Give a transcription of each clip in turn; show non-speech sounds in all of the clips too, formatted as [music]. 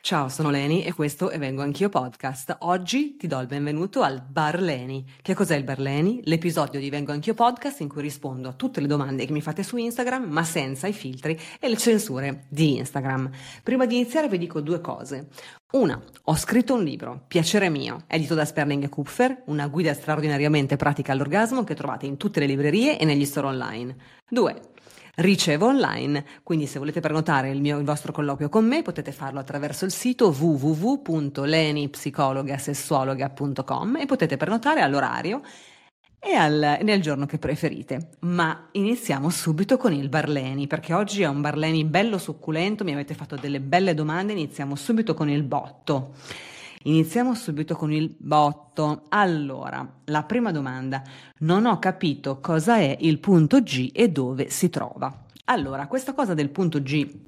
Ciao, sono Leni e questo è Vengo Anch'io Podcast. Oggi ti do il benvenuto al Bar Leni. Che cos'è il Bar Leni? L'episodio di Vengo Anch'io Podcast in cui rispondo a tutte le domande che mi fate su Instagram, ma senza i filtri e le censure di Instagram. Prima di iniziare vi dico due cose. Una, ho scritto un libro, Piacere mio, edito da Sperling e Kupfer, una guida straordinariamente pratica all'orgasmo che trovate in tutte le librerie e negli store online. Due, ricevo online. Quindi se volete prenotare il, mio, il vostro colloquio con me potete farlo attraverso il sito www.lenipsicologasessuologa.com e potete prenotare all'orario e al, nel giorno che preferite. Ma iniziamo subito con il Barleni, perché oggi è un Barleni bello succulento, mi avete fatto delle belle domande, iniziamo subito con il botto. Iniziamo subito con il botto. Allora, la prima domanda. Non ho capito cosa è il punto G e dove si trova. Allora, questa cosa del punto G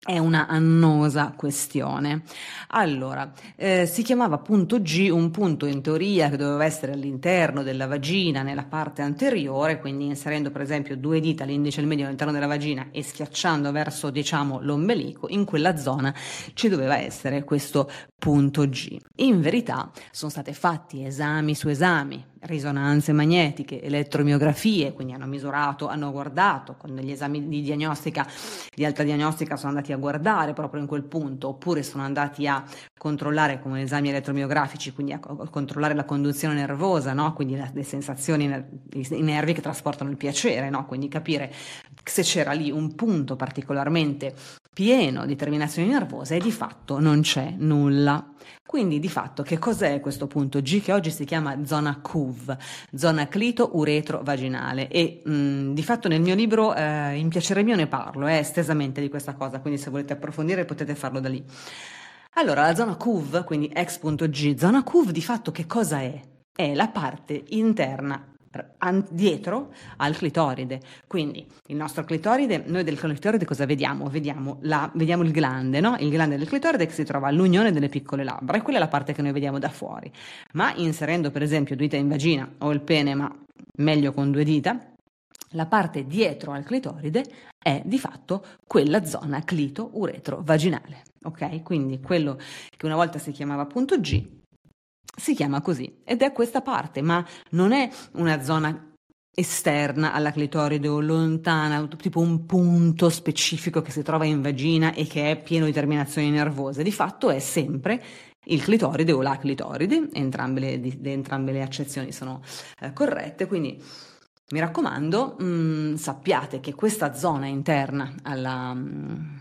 è una annosa questione. Allora, eh, si chiamava punto G un punto in teoria che doveva essere all'interno della vagina, nella parte anteriore, quindi inserendo per esempio due dita, l'indice e il medio all'interno della vagina e schiacciando verso, diciamo, l'ombelico, in quella zona ci doveva essere questo punto G. In verità sono state fatti esami su esami, risonanze magnetiche, elettromiografie, quindi hanno misurato, hanno guardato con degli esami di diagnostica, di alta diagnostica sono andati a guardare proprio in quel punto, oppure sono andati a controllare come esami elettromiografici, quindi a controllare la conduzione nervosa, no? quindi la, le sensazioni, i nervi che trasportano il piacere, no? quindi capire se c'era lì un punto particolarmente pieno di terminazioni nervose di fatto non c'è nulla. Quindi di fatto che cos'è questo punto G che oggi si chiama zona CUV, zona clito uretro vaginale e mh, di fatto nel mio libro eh, in piacere mio ne parlo eh, estesamente di questa cosa, quindi se volete approfondire potete farlo da lì. Allora, la zona CUV, quindi ex.g, zona CUV di fatto che cosa è? È la parte interna dietro al clitoride. Quindi il nostro clitoride, noi del clitoride cosa vediamo? Vediamo, la, vediamo il glande, no? Il glande del clitoride che si trova all'unione delle piccole labbra e quella è la parte che noi vediamo da fuori. Ma inserendo per esempio due dita in vagina o il pene, ma meglio con due dita, la parte dietro al clitoride è di fatto quella zona clito-uretro-vaginale. Ok? Quindi quello che una volta si chiamava punto G si chiama così ed è questa parte, ma non è una zona esterna alla clitoride o lontana, tipo un punto specifico che si trova in vagina e che è pieno di terminazioni nervose. Di fatto è sempre il clitoride o la clitoride, entrambe le, di, entrambe le accezioni sono eh, corrette, quindi mi raccomando, mh, mm, sappiate che questa zona interna alla... Mh, mm,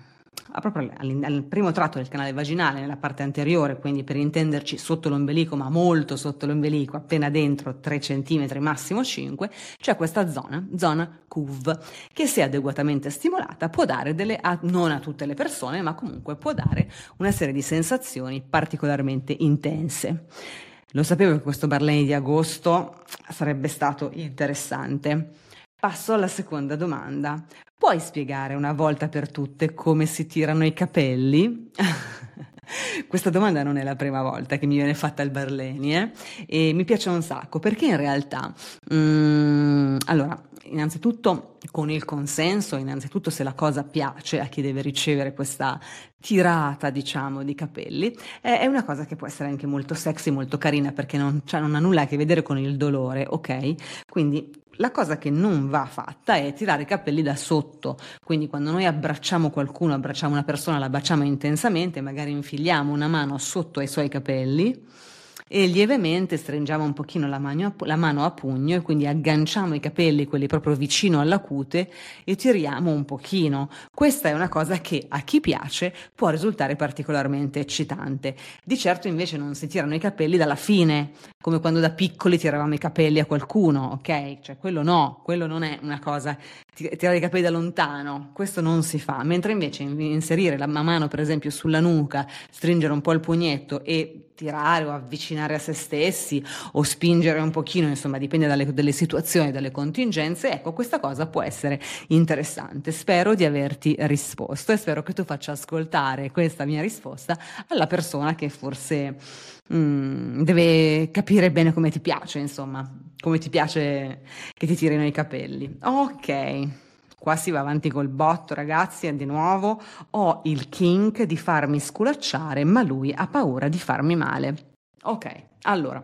proprio al primo tratto del canale vaginale, nella parte anteriore, quindi per intenderci sotto l'ombelico, ma molto sotto l'ombelico, appena dentro 3 cm, massimo 5, c'è questa zona, zona CUV, che se adeguatamente stimolata può dare delle, non a tutte le persone, ma comunque può dare una serie di sensazioni particolarmente intense. Lo sapevo che questo Barleni di agosto sarebbe stato interessante. Passo alla seconda domanda. Puoi spiegare una volta per tutte come si tirano i capelli? [laughs] Questa domanda non è la prima volta che mi viene fatta al Barleni eh? e mi piace un sacco perché in realtà, mm, allora, innanzitutto con il consenso, innanzitutto se la cosa piace a chi deve ricevere questa tirata, diciamo, di capelli, è, una cosa che può essere anche molto sexy, molto carina perché non, cioè, non ha nulla a che vedere con il dolore, ok? Quindi la cosa che non va fatta è tirare i capelli da sotto, quindi quando noi abbracciamo qualcuno, abbracciamo una persona, la baciamo intensamente, magari infiliamo una mano sotto ai suoi capelli e lievemente stringiamo un pochino la mano, la mano, a pugno e quindi agganciamo i capelli, quelli proprio vicino alla cute e tiriamo un pochino. Questa è una cosa che a chi piace può risultare particolarmente eccitante. Di certo invece non si tirano i capelli dalla fine, come quando da piccoli tiravamo i capelli a qualcuno, ok? Cioè quello no, quello non è una cosa tirare i capelli da lontano, questo non si fa, mentre invece inserire la mano per esempio sulla nuca, stringere un po' il pugnetto e tirare o avvicinare a se stessi o spingere un pochino, insomma dipende dalle, dalle situazioni, dalle contingenze, ecco questa cosa può essere interessante. Spero di averti risposto e spero che tu faccia ascoltare questa mia risposta alla persona che forse mm, deve capire bene come ti piace, insomma, come ti piace che ti tirino i capelli. Ok. Qua si va avanti col botto, ragazzi, e di nuovo ho il kink di farmi sculacciare, ma lui ha paura di farmi male. Ok, allora,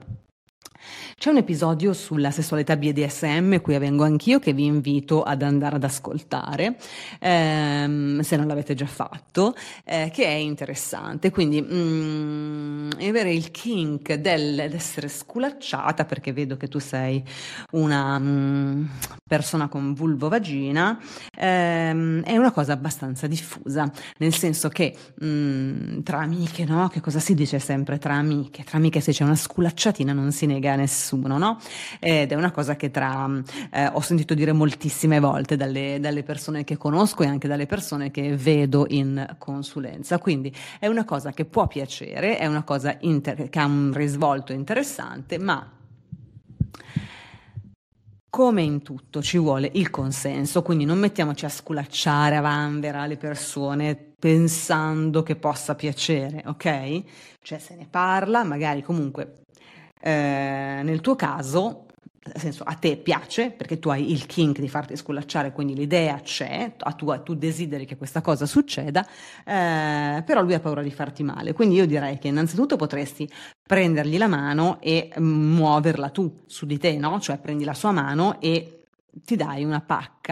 c'è un episodio sulla sessualità BDSM, qui vengo anch'io, che vi invito ad andare ad ascoltare, ehm, se non l'avete già fatto, eh, che è interessante. Quindi mm, avere il kink dell'essere sculacciata, perché vedo che tu sei una mm, persona con vulvo-vagina, ehm, è una cosa abbastanza diffusa, nel senso che mm, tra amiche, no? Che cosa si dice sempre tra amiche? Tra amiche se c'è una sculacciatina non si nega a nessuno no? Ed è una cosa che tra, eh, ho sentito dire moltissime volte dalle, dalle persone che conosco e anche dalle persone che vedo in consulenza. Quindi è una cosa che può piacere, è una cosa inter- che ha un risvolto interessante, ma come in tutto ci vuole il consenso, quindi non mettiamoci a sculacciare a vanvera le persone pensando che possa piacere, ok? Cioè se ne parla, magari comunque eh, nel tuo caso, nel senso a te piace perché tu hai il kink di farti sculacciare, quindi l'idea c'è, tu, tu desideri che questa cosa succeda, eh, però lui ha paura di farti male. Quindi io direi che innanzitutto potresti prendergli la mano e mm, muoverla tu su di te, no? Cioè prendi la sua mano e ti dai una pacca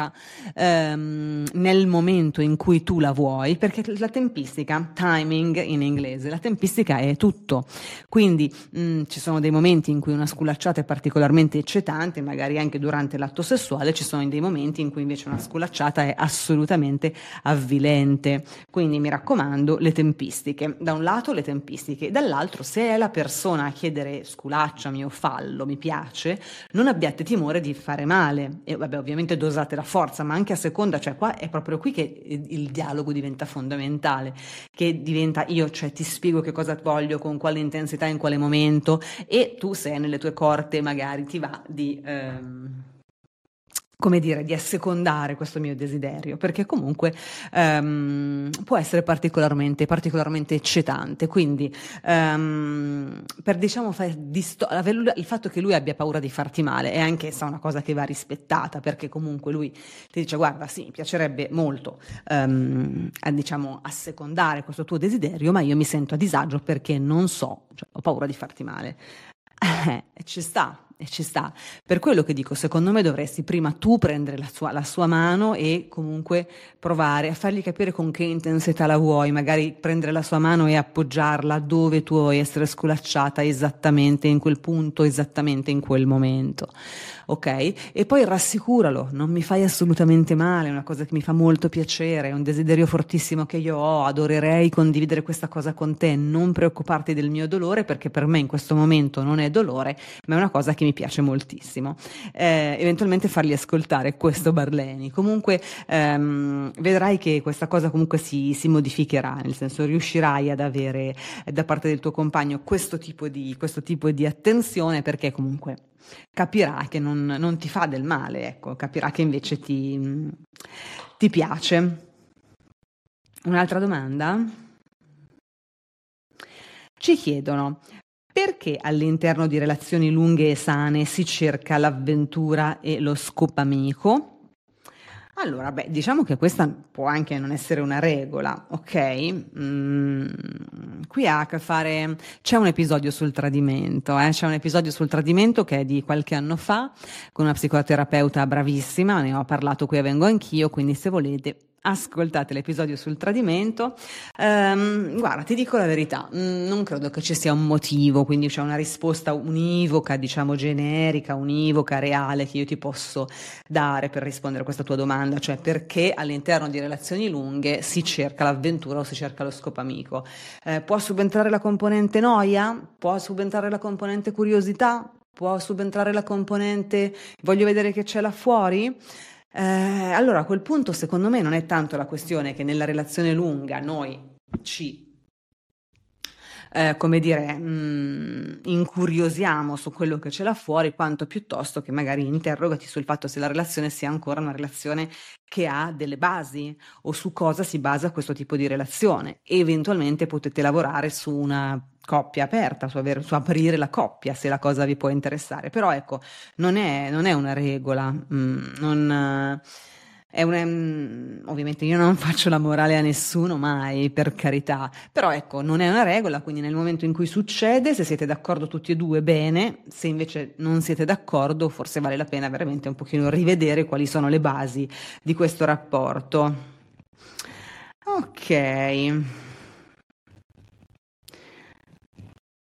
ehm, nel momento in cui tu la vuoi, perché la tempistica, timing in inglese, la tempistica è tutto. Quindi mh, mm, ci sono dei momenti in cui una sculacciata è particolarmente eccitante, magari anche durante l'atto sessuale, ci sono dei momenti in cui invece una sculacciata è assolutamente avvilente. Quindi mi raccomando, le tempistiche. Da un lato le tempistiche, dall'altro se è la persona a chiedere sculacciami o fallo, mi piace, non abbiate timore di fare male e vabbè ovviamente dosate la forza, ma anche a seconda, cioè qua è proprio qui che il dialogo diventa fondamentale, che diventa io, cioè ti spiego che cosa voglio, con quale intensità, in quale momento e tu sei nelle tue corte magari ti va di... Ehm, come dire, di assecondare questo mio desiderio, perché comunque um, può essere particolarmente, particolarmente eccitante. Quindi, um, per diciamo, disto- il fatto che lui abbia paura di farti male è anch'essa una cosa che va rispettata, perché comunque lui ti dice: Guarda, sì, mi piacerebbe molto, um, a, diciamo, assecondare questo tuo desiderio, ma io mi sento a disagio perché non so, cioè, ho paura di farti male. [laughs] Eh, ci sta, e ci sta. Per quello che dico, secondo me dovresti prima tu prendere la sua, la sua, mano e comunque provare a fargli capire con che intensità la vuoi, magari prendere la sua mano e appoggiarla dove tu vuoi essere sculacciata esattamente in quel punto, esattamente in quel momento. Ok? E poi rassicuralo, non mi fai assolutamente male, è una cosa che mi fa molto piacere, è un desiderio fortissimo che io ho, adorerei condividere questa cosa con te, non preoccuparti del mio dolore perché per me in questo momento non è dolore, ma è una cosa che mi piace moltissimo. Eh, eventualmente fargli ascoltare questo Barleni. Comunque ehm, vedrai che questa cosa comunque si, si, modificherà, nel senso riuscirai ad avere eh, da parte del tuo compagno questo tipo di, questo tipo di attenzione perché comunque capirà che non, non, ti fa del male, ecco, capirà che invece ti, ti piace. Un'altra domanda? Ci chiedono, perché all'interno di relazioni lunghe e sane si cerca l'avventura e lo scopamico? Allora, beh, diciamo che questa può anche non essere una regola, ok? Mm, qui ha a che fare. C'è un episodio sul tradimento, eh? c'è un episodio sul tradimento che è di qualche anno fa con una psicoterapeuta bravissima, ne ho parlato qui e vengo anch'io, quindi se volete ascoltate l'episodio sul tradimento. Um, guarda, ti dico la verità, mm, non credo che ci sia un motivo, quindi c'è una risposta univoca, diciamo generica, univoca, reale che io ti posso dare per rispondere a questa tua domanda, cioè perché all'interno di relazioni lunghe si cerca l'avventura o si cerca lo scopo amico. Eh, può subentrare la componente noia? Può subentrare la componente curiosità? Può subentrare la componente voglio vedere che c'è là fuori? Eh, allora a quel punto secondo me non è tanto la questione che nella relazione lunga noi ci eh, come dire, mh, mm, incuriosiamo su quello che c'è là fuori, quanto piuttosto che magari interrogati sul fatto se la relazione sia ancora una relazione che ha delle basi o su cosa si basa questo tipo di relazione. Eventualmente potete lavorare su una coppia aperta, su, aver, su, aprire la coppia se la cosa vi può interessare. Però ecco, non è, non è una regola, mm, non è una, mm, ovviamente io non [laughs] faccio la morale a nessuno mai, per carità, però ecco, non è una regola, quindi nel momento in cui succede, se siete d'accordo tutti e due, bene, se invece non siete d'accordo, forse vale la pena veramente un pochino rivedere quali sono le basi di questo rapporto. Ok.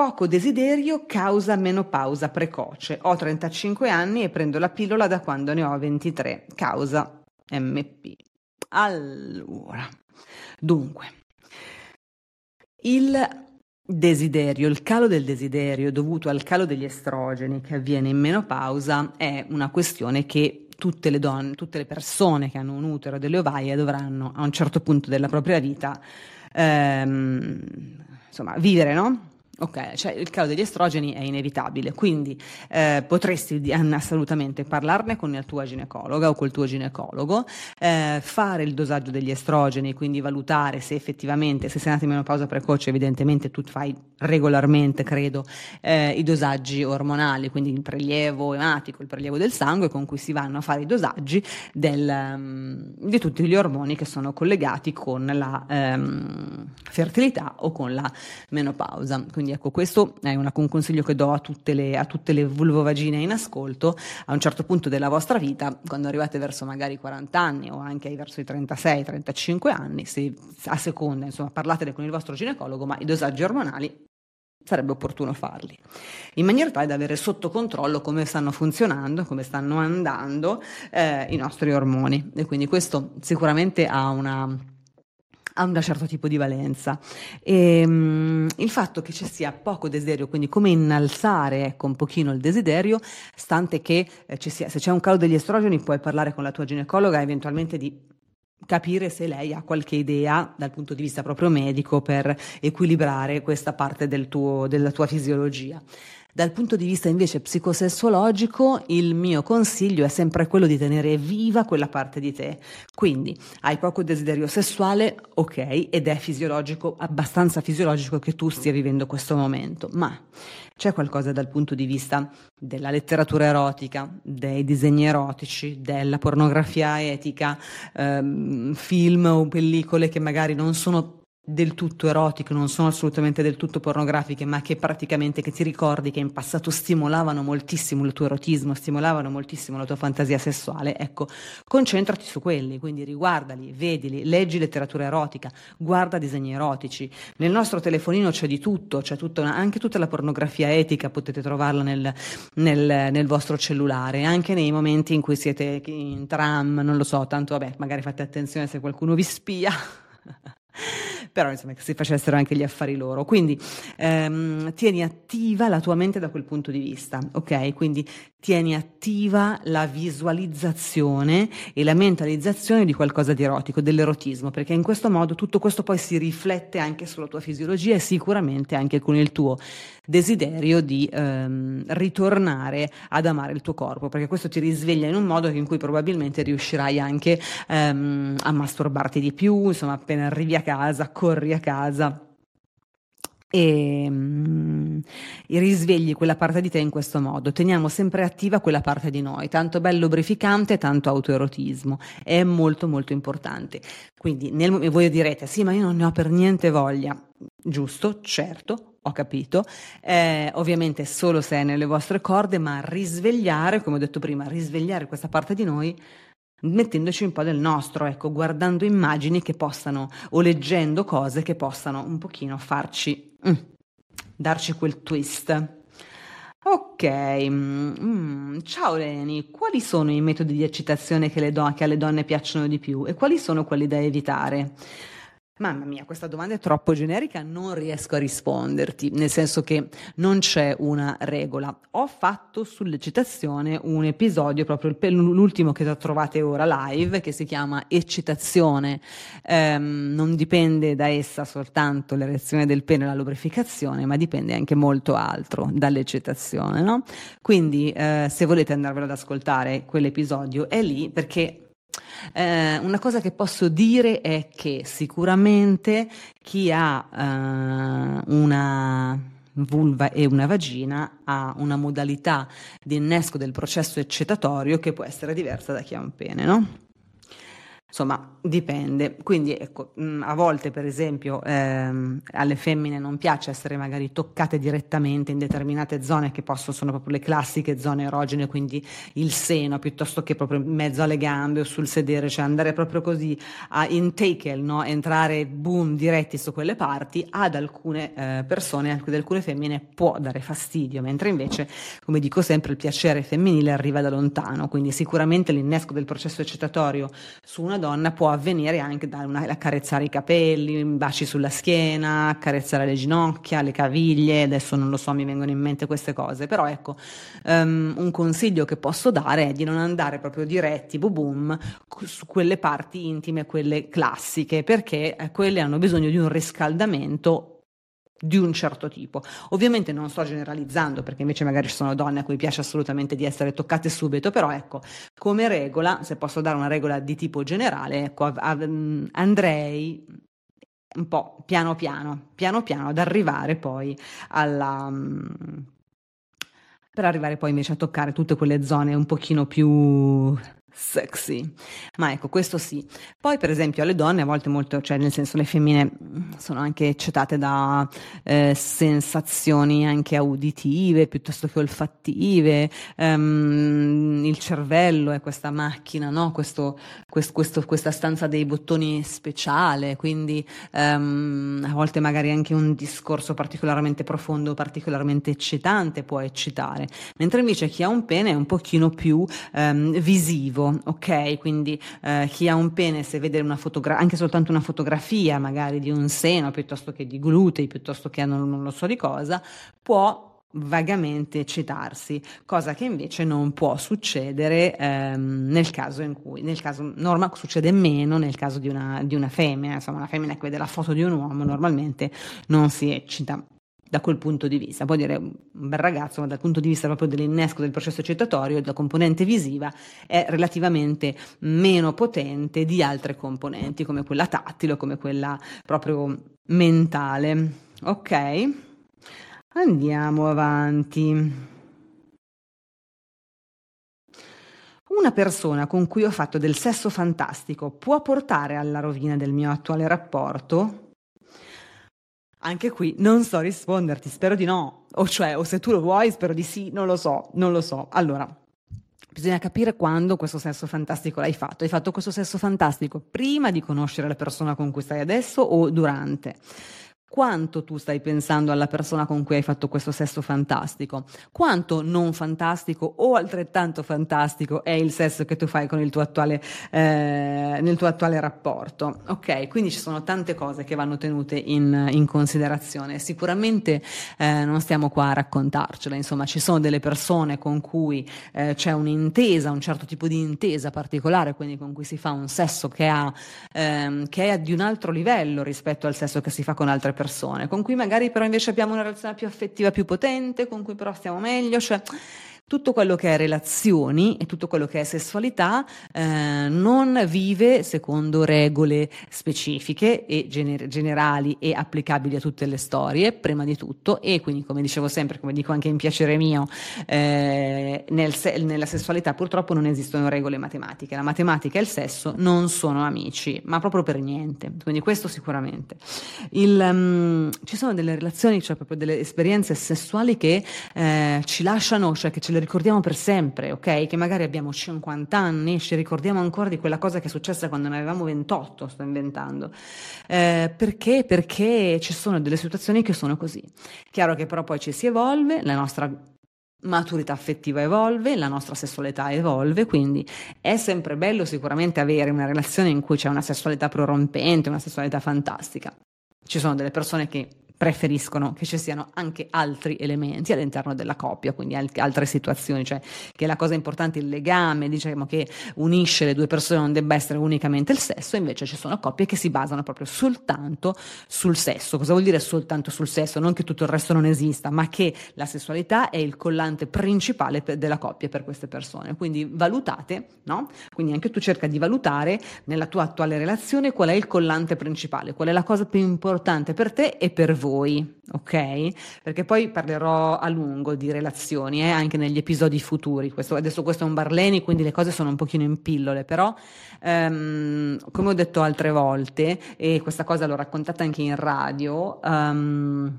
Poco desiderio causa menopausa precoce. Ho 35 anni e prendo la pillola da quando ne ho 23. Causa MP. Allora, dunque, il desiderio, il calo del desiderio dovuto al calo degli estrogeni che avviene in menopausa è una questione che tutte le donne, tutte le persone che hanno un utero e delle ovaie dovranno a un certo punto della propria vita ehm, insomma, vivere, no? Ok, cioè il calo degli estrogeni è inevitabile, quindi eh, potresti assolutamente parlarne con la tua ginecologa o col tuo ginecologo, eh, fare il dosaggio degli estrogeni, quindi valutare se effettivamente, se sei nato in menopausa precoce, evidentemente tu fai regolarmente, credo, eh, i dosaggi ormonali, quindi il prelievo ematico, il prelievo del sangue con cui si vanno a fare i dosaggi del, um, di tutti gli ormoni che sono collegati con la um, fertilità o con la menopausa. Quindi quindi ecco, questo è una, un consiglio che do a tutte, le, a tutte le vulvovagine in ascolto. A un certo punto della vostra vita, quando arrivate verso magari i 40 anni o anche verso i 36-35 anni, se a seconda, insomma, parlatene con il vostro ginecologo, ma i dosaggi ormonali sarebbe opportuno farli, in maniera tale da avere sotto controllo come stanno funzionando, come stanno andando eh, i nostri ormoni. E quindi questo sicuramente ha una ha un certo tipo di valenza. E, um, il fatto che ci sia poco desiderio, quindi come innalzare ecco, un pochino il desiderio, stante che eh, sia, se c'è un calo degli estrogeni puoi parlare con la tua ginecologa eventualmente di capire se lei ha qualche idea dal punto di vista proprio medico per equilibrare questa parte del tuo, della tua fisiologia. Dal punto di vista invece psicosessuologico, il mio consiglio è sempre quello di tenere viva quella parte di te. Quindi hai poco desiderio sessuale, ok, ed è fisiologico, abbastanza fisiologico che tu stia vivendo questo momento, ma c'è qualcosa dal punto di vista della letteratura erotica, dei disegni erotici, della pornografia etica, ehm, film o pellicole che magari non sono del tutto erotiche, non sono assolutamente del tutto pornografiche, ma che praticamente che ti ricordi che in passato stimolavano moltissimo il tuo erotismo, stimolavano moltissimo la tua fantasia sessuale, ecco, concentrati su quelli, quindi riguardali, vedili, leggi letteratura erotica, guarda disegni erotici. Nel nostro telefonino c'è di tutto, c'è tutta una, anche tutta la pornografia etica, potete trovarla nel, nel, nel vostro cellulare, anche nei momenti in cui siete in tram, non lo so, tanto vabbè, magari fate attenzione se qualcuno vi spia. [laughs] però insomma che si facessero anche gli affari loro. Quindi ehm, tieni attiva la tua mente da quel punto di vista, ok? Quindi tieni attiva la visualizzazione e la mentalizzazione di qualcosa di erotico, dell'erotismo, perché in questo modo tutto questo poi si riflette anche sulla tua fisiologia e sicuramente anche con il tuo desiderio di ehm, ritornare ad amare il tuo corpo, perché questo ti risveglia in un modo in cui probabilmente riuscirai anche ehm, a masturbarti di più, insomma appena arrivi a casa, corri a casa e, mm, risvegli quella parte di te in questo modo. Teniamo sempre attiva quella parte di noi, tanto bello lubrificante, tanto autoerotismo. È molto molto importante. Quindi nel, voi direte, sì, ma io non ne ho per niente voglia. Giusto, certo, ho capito, eh, ovviamente solo se è nelle vostre corde, ma risvegliare, come ho detto prima, risvegliare questa parte di noi mettendoci un po' del nostro, ecco, guardando immagini che possano o leggendo cose che possano un pochino farci mm, darci quel twist. Ok, mm, ciao Leni, quali sono i metodi di eccitazione che, do- che alle donne piacciono di più e quali sono quelli da evitare? Mamma mia, questa domanda è troppo generica, non riesco a risponderti, nel senso che non c'è una regola. Ho fatto sull'eccitazione un episodio, proprio l'ultimo che trovate ora live, che si chiama Eccitazione. Ehm, non dipende da essa soltanto l'erezione del pene e la lubrificazione, ma dipende anche molto altro dall'eccitazione, no? Quindi, eh, se volete andarvelo ad ascoltare, quell'episodio è lì perché eh, una cosa che posso dire è che sicuramente chi ha eh, una vulva e una vagina ha una modalità di innesco del processo eccitatorio che può essere diversa da chi ha un pene, no? Insomma, dipende. Quindi, ecco, mm, a volte, per esempio, ehm, alle femmine non piace essere magari toccate direttamente in determinate zone che possono, sono proprio le classiche zone erogene, quindi il seno, piuttosto che proprio in mezzo alle gambe o sul sedere, cioè andare proprio così a in tackle, no? entrare boom diretti su quelle parti, ad alcune eh, persone, ad alcune femmine può dare fastidio, mentre invece, come dico sempre, il piacere femminile arriva da lontano, quindi sicuramente l'innesco del processo eccitatorio su una donna può avvenire anche da una, accarezzare i capelli, baci sulla schiena, accarezzare le ginocchia, le caviglie, adesso non lo so, mi vengono in mente queste cose, però ecco, um, un consiglio che posso dare è di non andare proprio diretti, boom, boom, su quelle parti intime, quelle classiche, perché eh, quelle hanno bisogno di un riscaldamento di un certo tipo. Ovviamente non sto generalizzando perché invece magari ci sono donne a cui piace assolutamente di essere toccate subito, però ecco, come regola, se posso dare una regola di tipo generale, ecco, mm, andrei un po' piano piano, piano piano ad arrivare poi alla... Um, per arrivare poi invece a toccare tutte quelle zone un pochino più sexy. Ma ecco, questo sì. Poi, per esempio, alle donne a volte molto, cioè nel senso le femmine sono anche eccitate da eh, sensazioni anche auditive piuttosto che olfattive. Um, il cervello è questa macchina, no? questo, questo, questo, questa stanza dei bottoni speciale, quindi um, a volte magari anche un discorso particolarmente profondo, particolarmente eccitante può eccitare. Mentre invece chi ha un pene è un pochino più um, visivo ok? Quindi eh, chi ha un pene, se vede una fotografia, anche soltanto una fotografia magari di un seno piuttosto che di glutei, piuttosto che non, non lo so di cosa, può vagamente eccitarsi, cosa che invece non può succedere ehm, nel caso in cui, nel caso norma succede meno nel caso di una, di una femmina, insomma una femmina che vede la foto di un uomo normalmente non si eccita da quel punto di vista. Può dire un bel ragazzo, ma dal punto di vista proprio dell'innesco del processo eccitatorio, la componente visiva è relativamente meno potente di altre componenti, come quella tattile o come quella proprio mentale. Ok? Andiamo avanti. Una persona con cui ho fatto del sesso fantastico può portare alla rovina del mio attuale rapporto? Anche qui non so risponderti, spero di no. O cioè, o se tu lo vuoi, spero di sì, non lo so, non lo so. Allora, bisogna capire quando questo sesso fantastico l'hai fatto. Hai fatto questo sesso fantastico prima di conoscere la persona con cui stai adesso o durante? Quanto tu stai pensando alla persona con cui hai fatto questo sesso fantastico, quanto non fantastico o altrettanto fantastico è il sesso che tu fai con il tuo attuale, eh, nel tuo attuale rapporto. Ok, quindi ci sono tante cose che vanno tenute in, in considerazione. Sicuramente eh, non stiamo qua a raccontarcela, insomma, ci sono delle persone con cui eh, c'è un'intesa, un certo tipo di intesa particolare, quindi con cui si fa un sesso che, ha, ehm, che è di un altro livello rispetto al sesso che si fa con altre persone persone, con cui magari però invece abbiamo una relazione più affettiva, più potente, con cui però stiamo meglio, cioè tutto quello che è relazioni e tutto quello che è sessualità eh, non vive secondo regole specifiche e gener- generali e applicabili a tutte le storie, prima di tutto, e quindi come dicevo sempre, come dico anche in piacere mio, eh, nel se- nella sessualità purtroppo non esistono regole matematiche, la matematica e il sesso non sono amici, ma proprio per niente, quindi questo sicuramente. Il, um, ci sono delle relazioni, cioè proprio delle esperienze sessuali che eh, ci lasciano, cioè che ce le ricordiamo per sempre, ok? Che magari abbiamo 50 anni, ci ricordiamo ancora di quella cosa che è successa quando ne avevamo 28, sto inventando. Eh, perché? Perché ci sono delle situazioni che sono così. Chiaro che però poi ci si evolve, la nostra maturità affettiva evolve, la nostra sessualità evolve, quindi è sempre bello sicuramente avere una relazione in cui c'è una sessualità prorompente, una sessualità fantastica. Ci sono delle persone che preferiscono che ci siano anche altri elementi all'interno della coppia, quindi altre situazioni, cioè che la cosa importante è il legame, diciamo che unisce le due persone non debba essere unicamente il sesso, invece ci sono coppie che si basano proprio soltanto sul sesso. Cosa vuol dire soltanto sul sesso? Non che tutto il resto non esista, ma che la sessualità è il collante principale della coppia per queste persone. Quindi valutate, no? Quindi anche tu cerca di valutare nella tua attuale relazione qual è il collante principale, qual è la cosa più importante per te e per voi voi, ok? Perché poi parlerò a lungo di relazioni, eh, anche negli episodi futuri. Questo, adesso questo è un Barleni, quindi le cose sono un pochino in pillole, però um, come ho detto altre volte, e questa cosa l'ho raccontata anche in radio, um,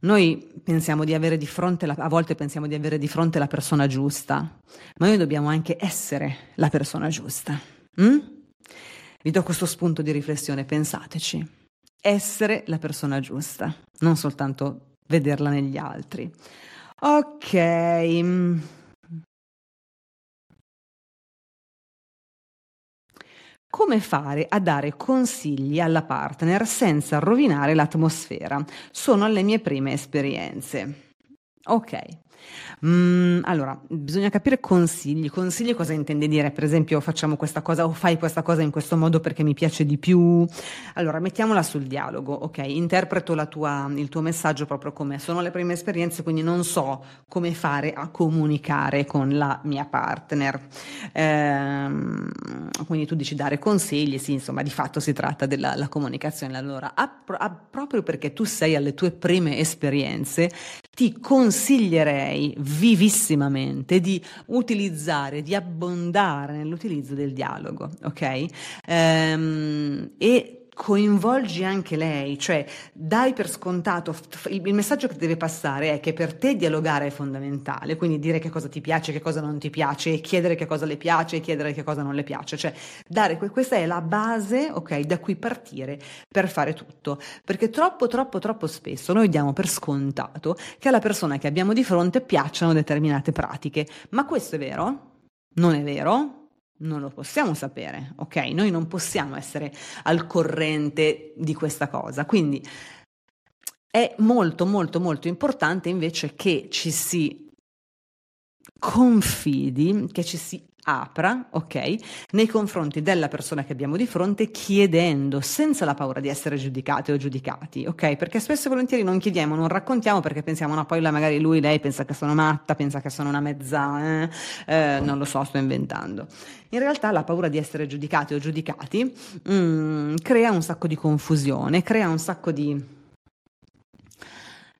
noi pensiamo di avere di fronte, la, a volte pensiamo di avere di fronte la persona giusta, ma noi dobbiamo anche essere la persona giusta. Mm? Vi do questo spunto di riflessione, pensateci essere la persona giusta, non soltanto vederla negli altri. Ok. Come fare a dare consigli alla partner senza rovinare l'atmosfera? Sono le mie prime esperienze. Ok. Mm, allora, bisogna capire consigli. Consigli cosa intende dire? Per esempio, facciamo questa cosa o fai questa cosa in questo modo perché mi piace di più. Allora, mettiamola sul dialogo, ok? Interpreto tua, il tuo messaggio proprio come sono le prime esperienze, quindi non so come fare a comunicare con la mia partner. Ehm, quindi tu dici dare consigli, sì, insomma, di fatto si tratta della comunicazione. Allora, a, a, proprio perché tu sei alle tue prime esperienze, ti consiglierei vivissimamente di utilizzare, di abbondare nell'utilizzo del dialogo, ok? Ehm, e coinvolgi anche lei, cioè dai per scontato, il messaggio che deve passare è che per te dialogare è fondamentale, quindi dire che cosa ti piace, che cosa non ti piace, e chiedere che cosa le piace e chiedere che cosa non le piace, cioè dare, questa è la base, ok, da cui partire per fare tutto, perché troppo, troppo, troppo spesso noi diamo per scontato che alla persona che abbiamo di fronte piacciono determinate pratiche, ma questo è vero? Non è vero? Non lo possiamo sapere, ok? Noi non possiamo essere al corrente di questa cosa. Quindi è molto, molto, molto importante invece che ci si confidi, che ci si apra, ok, nei confronti della persona che abbiamo di fronte chiedendo senza la paura di essere giudicate o giudicati, ok? Perché spesso e volentieri non chiediamo, non raccontiamo perché pensiamo, no, poi magari lui, lei pensa che sono matta, pensa che sono una mezza, eh? Eh, non lo so, sto inventando. In realtà la paura di essere giudicati o giudicati mm, crea un sacco di confusione, crea un sacco di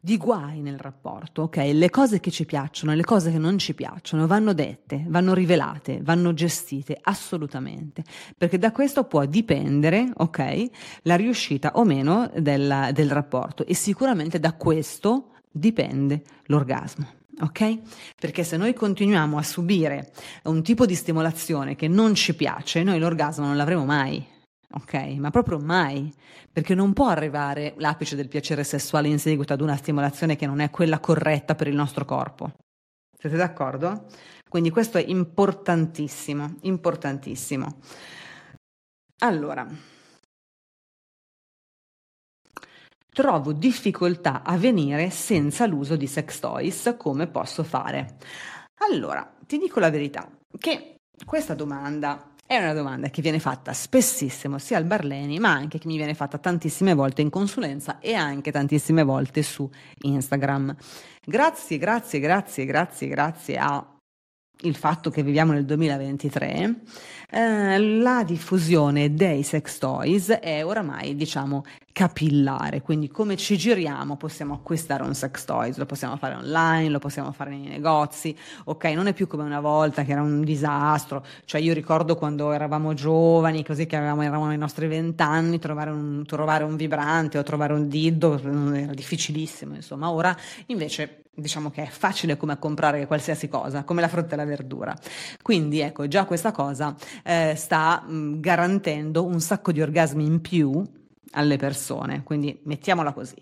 di guai nel rapporto, ok? Le cose che ci piacciono e le cose che non ci piacciono vanno dette, vanno rivelate, vanno gestite assolutamente, perché da questo può dipendere, ok, la riuscita o meno del, del rapporto e sicuramente da questo dipende l'orgasmo. Ok? Perché se noi continuiamo a subire un tipo di stimolazione che non ci piace, noi l'orgasmo non l'avremo mai ok? Ma proprio mai, perché non può arrivare l'apice del piacere sessuale in seguito ad una stimolazione che non è quella corretta per il nostro corpo. Siete d'accordo? Quindi questo è importantissimo, importantissimo. Allora, trovo difficoltà a venire senza l'uso di sex toys, come posso fare? Allora, ti dico la verità, che questa domanda È una domanda che viene fatta spessissimo sia al Barleni, ma anche che mi viene fatta tantissime volte in consulenza e anche tantissime volte su Instagram. Grazie, grazie, grazie, grazie, grazie a il fatto che viviamo nel 2023, eh, la diffusione dei sex toys è oramai, diciamo, capillare, quindi come ci giriamo possiamo acquistare un sex toys, lo possiamo fare online, lo possiamo fare nei negozi, ok, non è più come una volta che era un disastro, cioè io ricordo quando eravamo giovani, così che avevamo, eravamo nei nostri vent'anni, trovare un, trovare un vibrante o trovare un dildo era difficilissimo, insomma, ora invece diciamo che è facile come comprare qualsiasi cosa, come la frutta e la verdura. Quindi ecco, già questa cosa eh, sta mh, garantendo un sacco di orgasmi in più alle persone, quindi mettiamola così.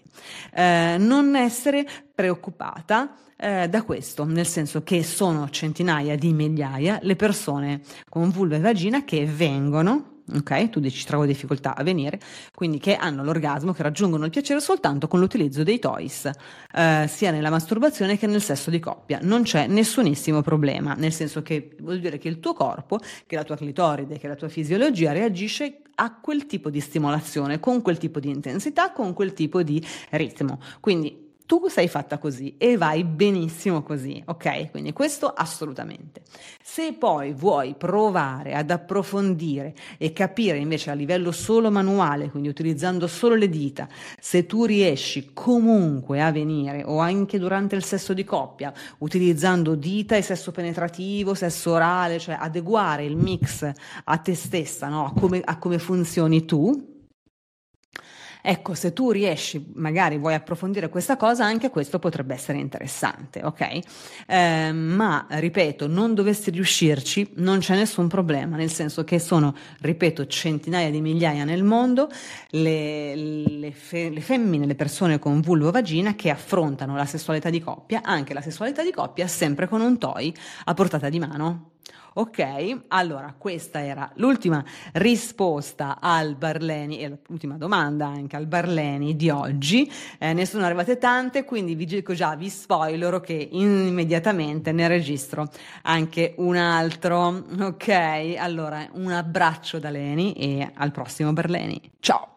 Eh, non essere preoccupata eh, da questo, nel senso che sono centinaia di migliaia le persone con vulva e vagina che vengono ok? Tu dici trovo difficoltà a venire, quindi che hanno l'orgasmo, che raggiungono il piacere soltanto con l'utilizzo dei toys, eh, sia nella masturbazione che nel sesso di coppia. Non c'è nessunissimo problema, nel senso che vuol dire che il tuo corpo, che la tua clitoride, che la tua fisiologia reagisce a quel tipo di stimolazione, con quel tipo di intensità, con quel tipo di ritmo. Quindi tu sei fatta così e vai benissimo così, ok? Quindi questo assolutamente. Se poi vuoi provare ad approfondire e capire invece a livello solo manuale, quindi utilizzando solo le dita, se tu riesci comunque a venire o anche durante il sesso di coppia, utilizzando dita e sesso penetrativo, sesso orale, cioè adeguare il mix a te stessa, no? a, come, a come funzioni tu, Ecco, se tu riesci, magari vuoi approfondire questa cosa, anche questo potrebbe essere interessante, ok? Eh, ma, ripeto, non dovessi riuscirci, non c'è nessun problema, nel senso che sono, ripeto, centinaia di migliaia nel mondo le, le, fe- le femmine, le persone con vulvo vagina che affrontano la sessualità di coppia, anche la sessualità di coppia, sempre con un toy a portata di mano. Ok, allora questa era l'ultima risposta al Barleni e l'ultima domanda anche al Barleni di oggi. Eh, ne sono arrivate tante, quindi vi dico già, vi spoilerò che immediatamente ne registro anche un altro. Ok, allora un abbraccio da Leni e al prossimo Barleni. Ciao!